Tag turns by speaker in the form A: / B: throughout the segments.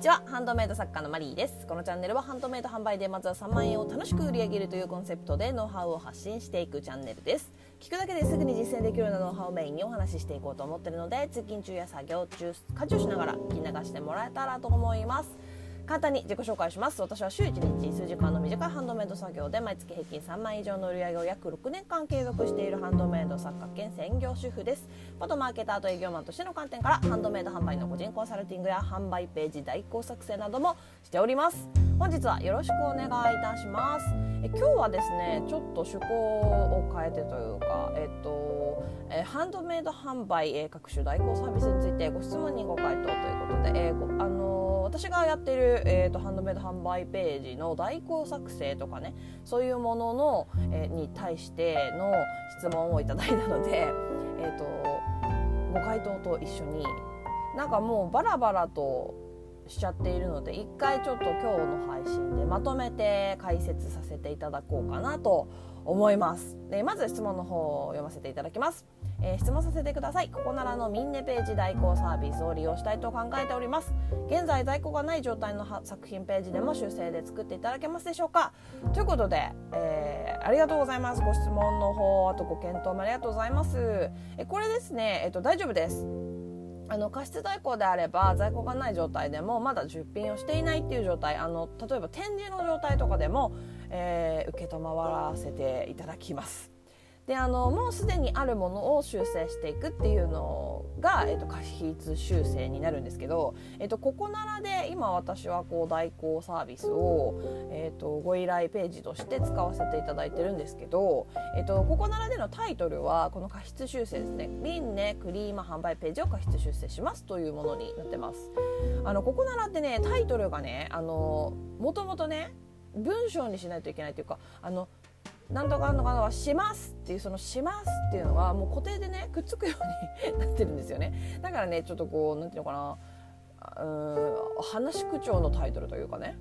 A: ちは。ハンドメイド作家のマリーです。このチャンネルはハンドメイド販売でまずは3万円を楽しく売り上げるというコンセプトでノウハウを発信していくチャンネルです。聞くだけですぐに実践できるようなノウハウをメインにお話ししていこうと思ってるので通勤中や作業中家事をしながら聞き流してもらえたらと思います。簡単に自己紹介します。私は週1日数時間の短いハンドメイド作業で毎月平均3万以上の売り上げを約6年間継続しているハンドメイド作家兼専業主婦です。元マーケターと営業マンとしての観点からハンドメイド販売の個人コンサルティングや販売ページ代行作成などもしております。本日はよろしくお願いいたします。え今日はですねちょっと趣向を変えてというかえっとえハンドメイド販売、え各種代行サービスについてご質問にご回答ということで、えー、あの私がやってる、えーと、ハンドメイド販売ページの代行作成とかねそういうものの、えー、に対しての質問をいただいたので、えーと、ご回答と一緒になんかもうバラバラとしちゃっているので一回ちょっと今日の配信でまとめて解説させていただこうかなと思います。でまず質問の方を読ませていただきます。えー、質問させてください。ここならのミンネページ代行サービスを利用したいと考えております。現在在庫がない状態の作品ページでも修正で作っていただけますでしょうか。ということで、えー、ありがとうございます。ご質問の方あとご検討もありがとうございます。えこれですね、えっと、大丈夫です。あの過失在庫であれば在庫がない状態でもまだ出品をしていないっていう状態あの例えば展示の状態とかでも、えー、承らせていただきますであのもうすでにあるものを修正していくっていうのが、えーと、過失修正になるんですけど、えーと、ここならで今私はこう代行サービスを、えーと、ご依頼ページとして使わせていただいてるんですけど、えー、とここならでのタイトルはこの過失修正ですね「リンネクリーマ販売ページを過失修正します」というものになってます。あのここならってねタイトルがねあのもともとね文章にしないといけないというかあのなんとかなんとかはしますっていうそのしますっていうのはもう固定でねくっつくようになってるんですよね。だからねちょっとこうなんていうのかなうん話口調のタイトルというかね。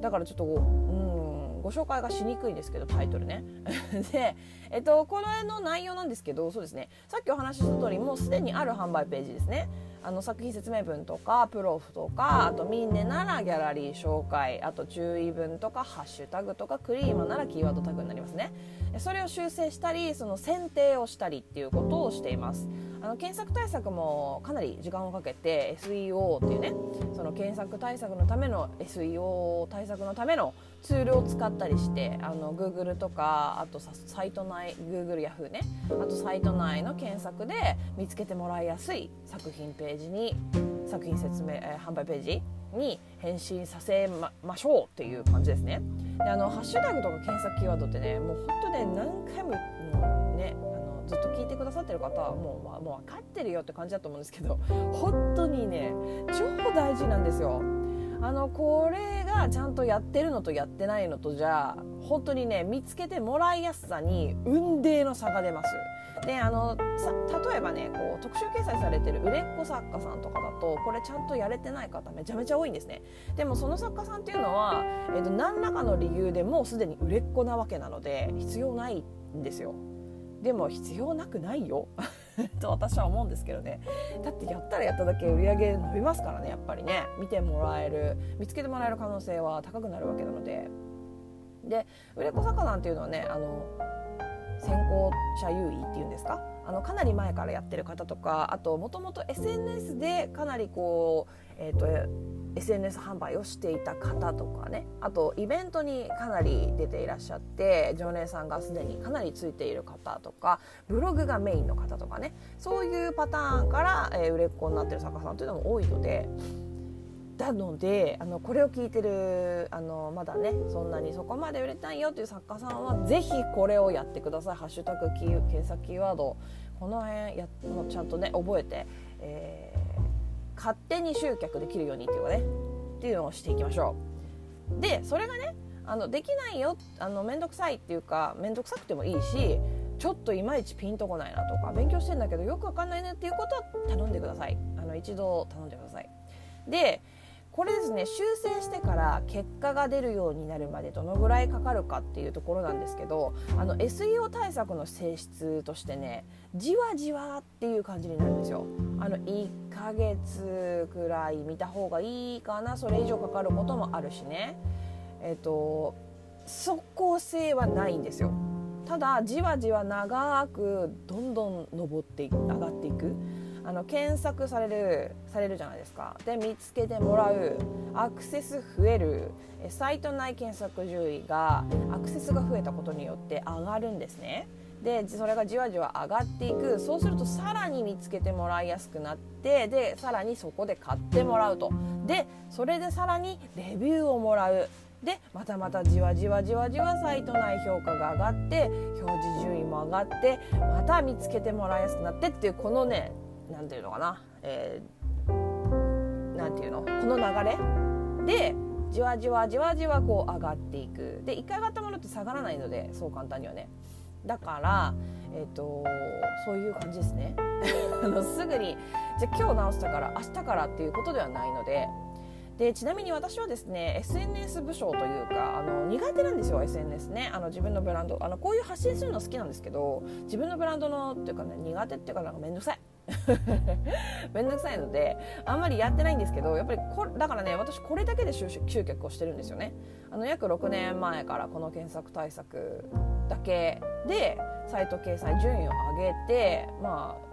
A: だからちょっとこううん。ご紹介がしにくいんですけどタイトルね。でえっとこれの内容なんですけどそうですね。さっきお話しした通りもうすでにある販売ページですね。あの作品説明文とかプロフとかあとミンネならギャラリー紹介あと注意文とかハッシュタグとかクリーマならキーワードタグになりますね。それを修正したりその選定をしたりっていうことをしています。あの検索対策もかなり時間をかけて SEO っていうねその検索対策のための SEO 対策のためのツールを使ったりしてあの Google とかあとサイト内 Google ヤフーねあとサイト内の検索で見つけてもらいやすい作品ページに作品説明、えー、販売ページに返信させましょうっていう感じですね。であのハッシュタグとか検索キーワードってねもう本当ね何回ももねずっと聞いてくださってる方はもう,、まあ、もう分かってるよって感じだと思うんですけど本当にね超大事なんですよ。あのこれがちゃんとやってるのとやってないのとじゃ本当にね見つけてもらいやすさに雲泥の差が出ます。であの例えばねこう特集掲載されてる売れっ子作家さんとかだとこれちゃんとやれてない方めちゃめちゃ多いんですねでもその作家さんっていうのは、えーと、何らかの理由でもうすでに売れっ子なわけなので必要ないんですよでも必要なくないよ。と私は思うんですけどね。だってやったらやっただけ売り上げ伸びますからねやっぱりね。見てもらえる見つけてもらえる可能性は高くなるわけなので。で売れっ子作家なんていうのはねあの先行者優位っていうんですか？あのかなり前からやってる方とかあともともと SNS でかなりこう、えーと、SNS 販売をしていた方とかねあとイベントにかなり出ていらっしゃって常連さんがすでにかなりついている方とかブログがメインの方とかねそういうパターンから、えー、売れっ子になってる作家さんというのも多いので。なのであのこれを聞いてるあのまだねそんなにそこまで売れたいよっていう作家さんは是非これをやってください「ハッシュタグ検索キーワード」この辺やもうちゃんとね覚えて、えー、勝手に集客できるようにっていうかねっていうのをしていきましょう。でそれがねあのできないよあの面倒くさいっていうか面倒くさくてもいいしちょっといまいちピンとこないなとか勉強してんだけどよくわかんないねっていうことは頼んでください。あの一度頼んでください。でこれですね修正してから結果が出るようになるまでどのぐらいかかるかっていうところなんですけどあの SEO 対策の性質としてねじわじわっていう感じになるんですよ。あの1ヶ月くらい見た方がいいかなそれ以上かかることもあるしね。えっ、と即効性はないんですよ。ただじわじわ長くどんどん上って上がっていく。あの検索されるされるじゃないですか。で見つけてもらう。アクセス増える。サイト内検索順位がアクセスが増えたことによって上がるんですね。でそれがじわじわ上がっていく。そうするとさらに見つけてもらいやすくなってでさらにそこで買ってもらうと。でそれでさらにレビューをもらう。でまたまたじわじわじわじわサイト内評価が上がって表示順位も上がってまた見つけてもらいやすくなってっていうこのね何て言うのかな、えー、なんていうの？この流れでじわじわじわじわこう上がっていく。で一回上がったものって下がらないのでそう簡単にはね。だから、えーと、そういう感じですね。あのすぐにじゃ今日直したから明日からっていうことではないので。でちなみに私はですね SNS 部署というかあの苦手なんですよ SNS ね。あの自分のブランド。あのこういう発信するの好きなんですけど自分のブランドのっていうかね苦手っていうかなんか面倒くさい。めんどくさいのであんまりやってないんですけどやっぱりこだからね私これだけで集客をしてるんですよね。あの約6年前からこの検索対策だけでサイト掲載順位を上げてまあ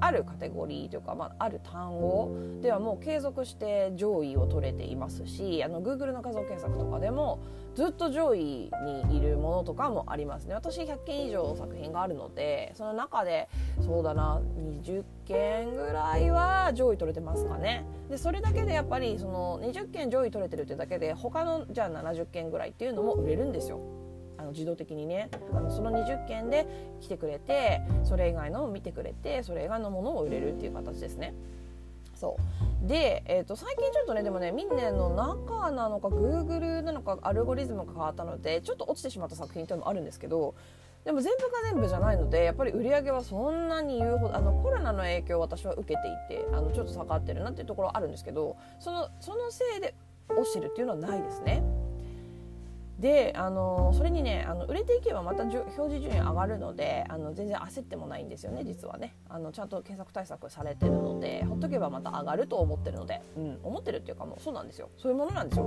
A: あるカテゴリーというか、まあ、ある単語ではもう継続して上位を取れていますしあの Google の画像検索とかでもずっと上位にいるものとかもありますね。私100件以上作品があるのでその中でそうだな20件ぐらいは上位取れてますかね。でそれだけでやっぱりその20件上位取れてるってだけで他のじゃあ70件ぐらいっていうのも売れるんですよ。あの自動的にねあのその20件で来てくれてそれ以外のを見てくれてそれ以外のものを売れるっていう形ですね。そうで、えーと、最近ちょっとねでもねミンネの中なのか Google なのかアルゴリズムが変わったのでちょっと落ちてしまった作品っていうのもあるんですけどでも全部が全部じゃないのでやっぱり売り上げはそんなに言うほどあのコロナの影響を私は受けていてあのちょっと下がってるなっていうところはあるんですけどそのそのせいで落ちてるっていうのはないですね。であのそれにねあの売れていけばまた表示順位上がるのであの全然焦ってもないんですよね実はね。あのちゃんと検索対策されてるのでほっとけばまた上がると思ってるので、うん、思ってるっていうかもうそうなんですよ。そういうものなんですよ。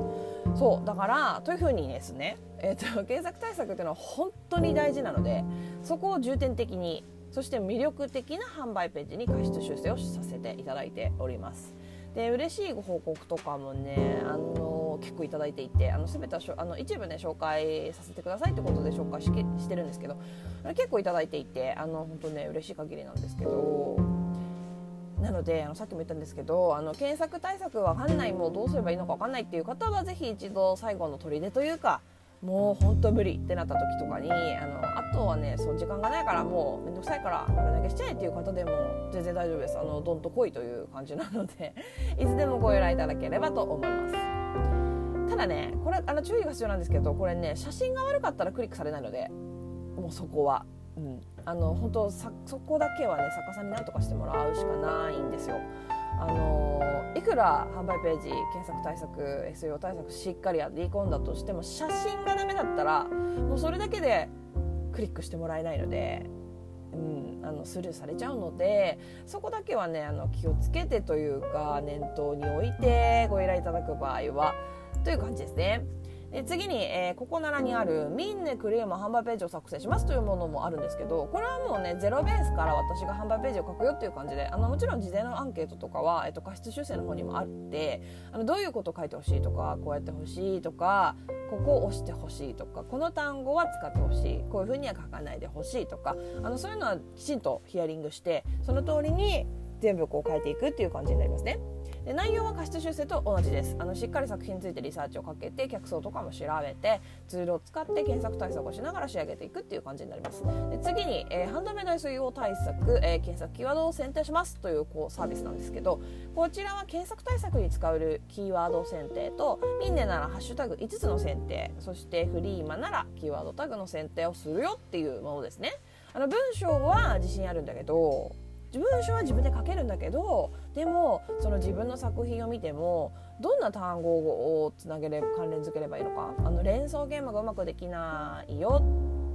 A: そうだからというふうにですね、えーと、と検索対策っていうのは本当に大事なのでそこを重点的にそして魅力的な販売ページに過失修正をさせていただいております。で嬉しいご報告とかもねあの結構いただいていてあの全てはあの一部ね紹介させてくださいってことで紹介ししてるんですけど結構いただいていてあの本当ね嬉しい限りなんですけどなのであのさっきも言ったんですけどあの検索対策わかんないもうどうすればいいのかわかんないっていう方はぜひ一度最後の砦というかもう本当無理ってなった時とかにあのあとはねそう時間がないからもう面倒くさいからこれだけしちゃえっていう方でも全然大丈夫です。あのどんと来いという感じなので いつでもご依頼いただければと思います。ただねこれあの注意が必要なんですけどこれね写真が悪かったらクリックされないのでもうそこは。うん、あの本当そこだけはね作家さんに何とかしてもらうしかないんですよ。あのいくら販売ページ検索対策 SEO 対策しっかりやり込んだとしても写真がダメだったらもうそれだけでクリックしてもらえないので、うん、あのスルーされちゃうのでそこだけはねあの気をつけてというか念頭に置いてご依頼いただく場合はという感じですね。で次に、えー、ここならにあるミンネクリーム販売ページを作成しますというものもあるんですけどこれはもうねゼロベースから私が販売ページを書くよっていう感じであのもちろん事前のアンケートとかは、えーと、過失修正の方にもあってあのどういうことを書いてほしいとかこうやってほしいとかここを押してほしいとかこの単語は使ってほしいこういうふうには書かないでほしいとかあのそういうのはきちんとヒアリングしてその通りに全部こう変えていくっていう感じになりますね。で内容は過失修正と同じです。あのしっかり作品についてリサーチをかけて客層とかも調べてツールを使って検索対策をしながら仕上げていくっていう感じになります。で次に、えー、ハンドメイド SEO 対策、えー、検索キーワードを選定しますというこうサービスなんですけどこちらは検索対策に使うキーワード選定とミンネならハッシュタグ5つの選定そしてフリーマならキーワードタグの選定をするよっていうものですね。あの文章は自信あるんだけど文章は自分で書けるんだけどでもその自分の作品を見てもどんな単語をつなげれ関連づければいいのか？あの連想ゲームがうまくできないよ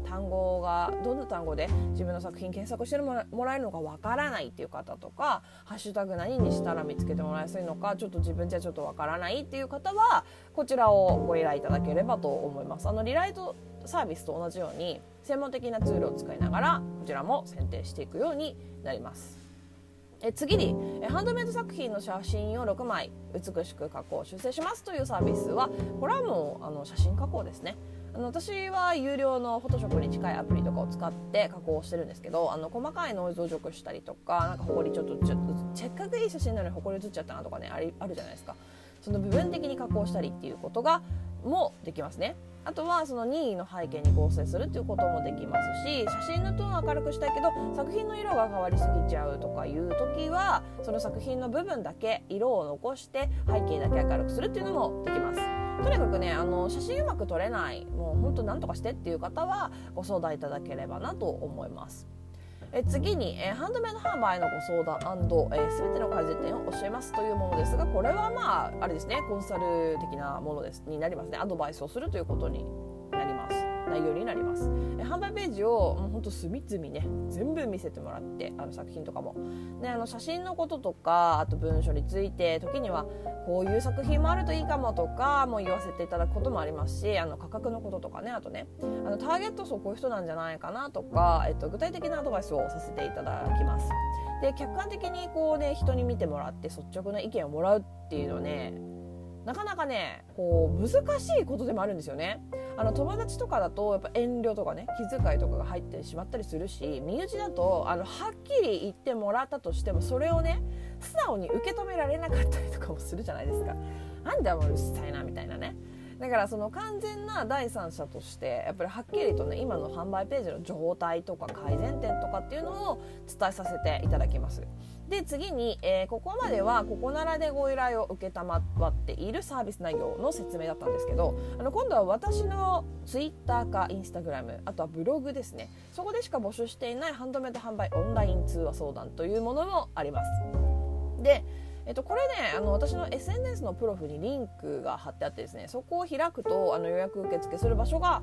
A: 単語がどんな単語で自分の作品検索してもらえるのかわからないっていう方とか「ハッシュタグ何にしたら見つけてもらいやすいのかちょっと自分じゃちょっとわからない」っていう方はこちらをご依頼いただければと思います。あのリライトサービスと同じように専門的なツールを使いながらこちらも選定していくようになります。え次にえハンドメイド作品の写真を6枚美しく加工修正しますというサービスはこれはもうあの写真加工ですね。あの私は有料のフォトショップに近いアプリとかを使って加工してるんですけどあの細かいノイズを除去したりとかなんかほこりちょっとちょっとせっかくいい写真なのにほこり映っちゃったなとかねありあるじゃないですか。その部分的に加工したりっていうことがもできますね。あとはその任意の背景に合成するっていうこともできますし写真のトーンを明るくしたいけど作品の色が変わりすぎちゃうとかいう時はその作品の部分だけ色を残して背景だけ明るくするっていうのもできます。とにかくねあの写真うまく撮れないもうほんと何とかしてっていう方はご相談いただければなと思います。え次に、えハンドメイド販売のご相談えー、ての改善点を教えますというものですがこれはまああれですねコンサル的なものですになりますね。アドバイスをするということに内容になります。販売ページをもうほんと隅々ね全部見せてもらってあの作品とかも。であの写真のこととかあと文書について時にはこういう作品もあるといいかもとかも言わせていただくこともありますしあの価格のこととかねあとねあのターゲット層こういう人なんじゃないかなとか、えっと、具体的なアドバイスをさせていただきます。で客観的にこうね人に見てもらって率直な意見をもらうっていうのねなかなかねこう難しいことでもあるんですよねあの友達とかだとやっぱ遠慮とかね気遣いとかが入ってしまったりするし身内だとあのはっきり言ってもらったとしてもそれをね素直に受け止められなかったりとかもするじゃないですか。なんだようるさいなみたいなね。だからその完全な第三者としてやっぱりはっきりとね今の販売ページの状態とか改善点とかっていうのを伝えさせていただきます。で次に、えー、ここまではここならでご依頼を承っているサービス内容の説明だったんですけどあの今度は私の Twitter か Instagram あとはブログですねそこでしか募集していないハンドメイド販売オンライン通話相談というものもあります。でえっと、これねあの私の SNS のプロフにリンクが貼ってあってですねそこを開くとあの予約受付する場所が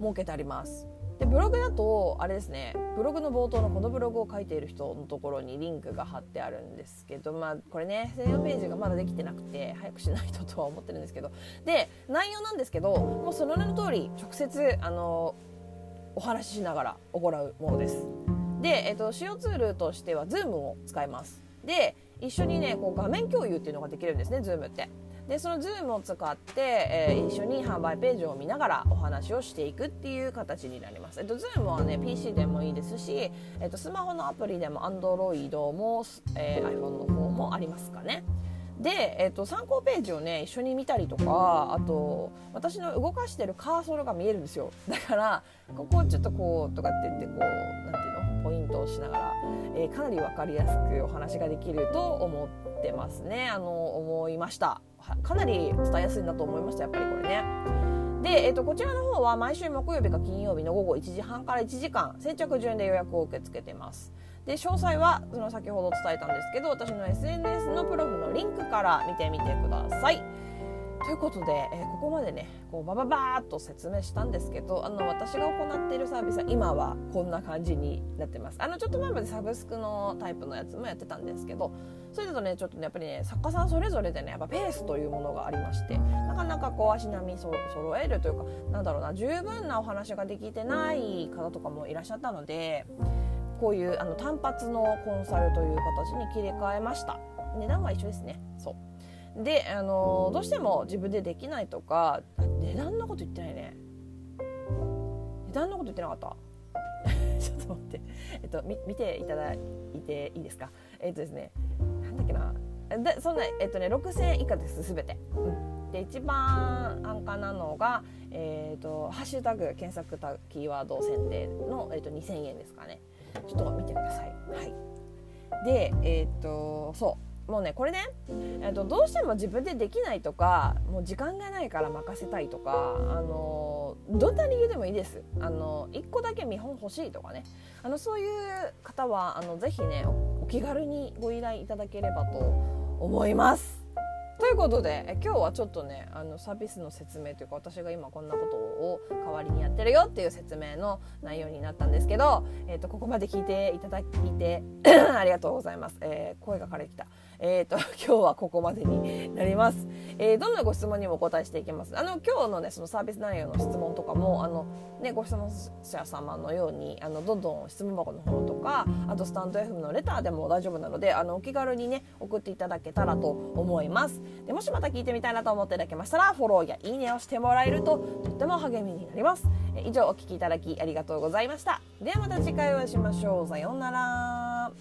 A: 設けてあります。でブログだとあれですねブログの冒頭のこのブログを書いている人のところにリンクが貼ってあるんですけどまあこれね専用ページがまだできてなくて早くしないととは思ってるんですけどで内容なんですけどもうその名の通り直接あのお話ししながら行うものです。で、えっと、使用ツールとしては Zoom を使います。で一緒にねこう画面共有っていうのができるんですね Zoom ってでその Zoom を使って、えー、一緒に販売ページを見ながらお話をしていくっていう形になります。えっと、Zoom はね PC でもいいですし、えっと、スマホのアプリでも Android も、えー、iPhone の方もありますかね。で、えーと、参考ページをね一緒に見たりとかあと私の動かしてるカーソルが見えるんですよだからここをちょっとこうとかって言ってこうなんていうの？ポイントをしながら、えー、かなり分かりやすくお話ができると思ってますねあの思いましたかなり伝えやすいなと思いましたやっぱりこれね。で、えー、とこちらの方は毎週木曜日か金曜日の午後1時半から1時間先着順で予約を受け付けてます。で詳細はその先ほど伝えたんですけど私の SNS のプロフのリンクから見てみてください。ということで、えー、ここまでねこうバババーっと説明したんですけどあの私が行っているサービスは今はこんな感じになってます。あのちょっと前までサブスクのタイプのやつもやってたんですけどそれだとねちょっとねやっぱりね作家さんそれぞれでねやっぱペースというものがありましてなかなかこう足並みそ揃えるというかなんだろうな十分なお話ができてない方とかもいらっしゃったのでこういうあの単発のコンサルという形に切り替えました。値段は一緒ですね。そう。で、あのどうしても自分でできないとか値段のこと言ってないね。値段のこと言ってなかった？ちょっと待って、えっと、み見ていただいていいですか？えっとですねなんだっけな？でそんなえっとね6000円以下ですすべて、うん、で一番安価なのが、えーと、ハッシュタグ検索たキーワード選定の、えーと、と2000円ですかね。ちょっと見てください。はい。でえっ、とそう。もうねこれね、えーと、どうしても自分でできないとかもう時間がないから任せたいとか、あのどんな理由でもいいです、あの1個だけ見本欲しいとかね。あのそういう方はあのぜひねお気軽にご依頼いただければと思います。ということでえ今日はちょっとねあのサービスの説明というか私が今こんなことを代わりにやってるよっていう説明の内容になったんですけど、えーと、ここまで聞いていただいて ありがとうございます、えー、声が枯れてきた。えーと、今日はここまでになります、えー、どんなご質問にもお答えしていきます。あの今日のねそのサービス内容の質問とかもあの、ね、ご質問者様のようにあのどんどん質問箱の方とかあとスタンド FM のレターでも大丈夫なのであのお気軽にね送っていただけたらと思います。でもしまた聞いてみたいなと思っていただけましたらフォローやいいねをしてもらえるととっても励みになります。以上お聴きいただきありがとうございました。ではまた次回お会いしましょう。さようなら。